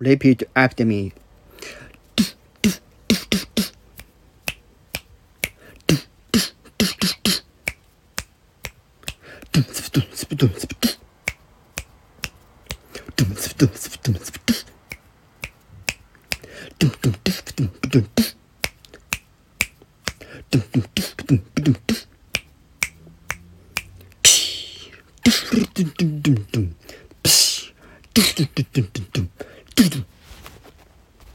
repeat after me. Tudum.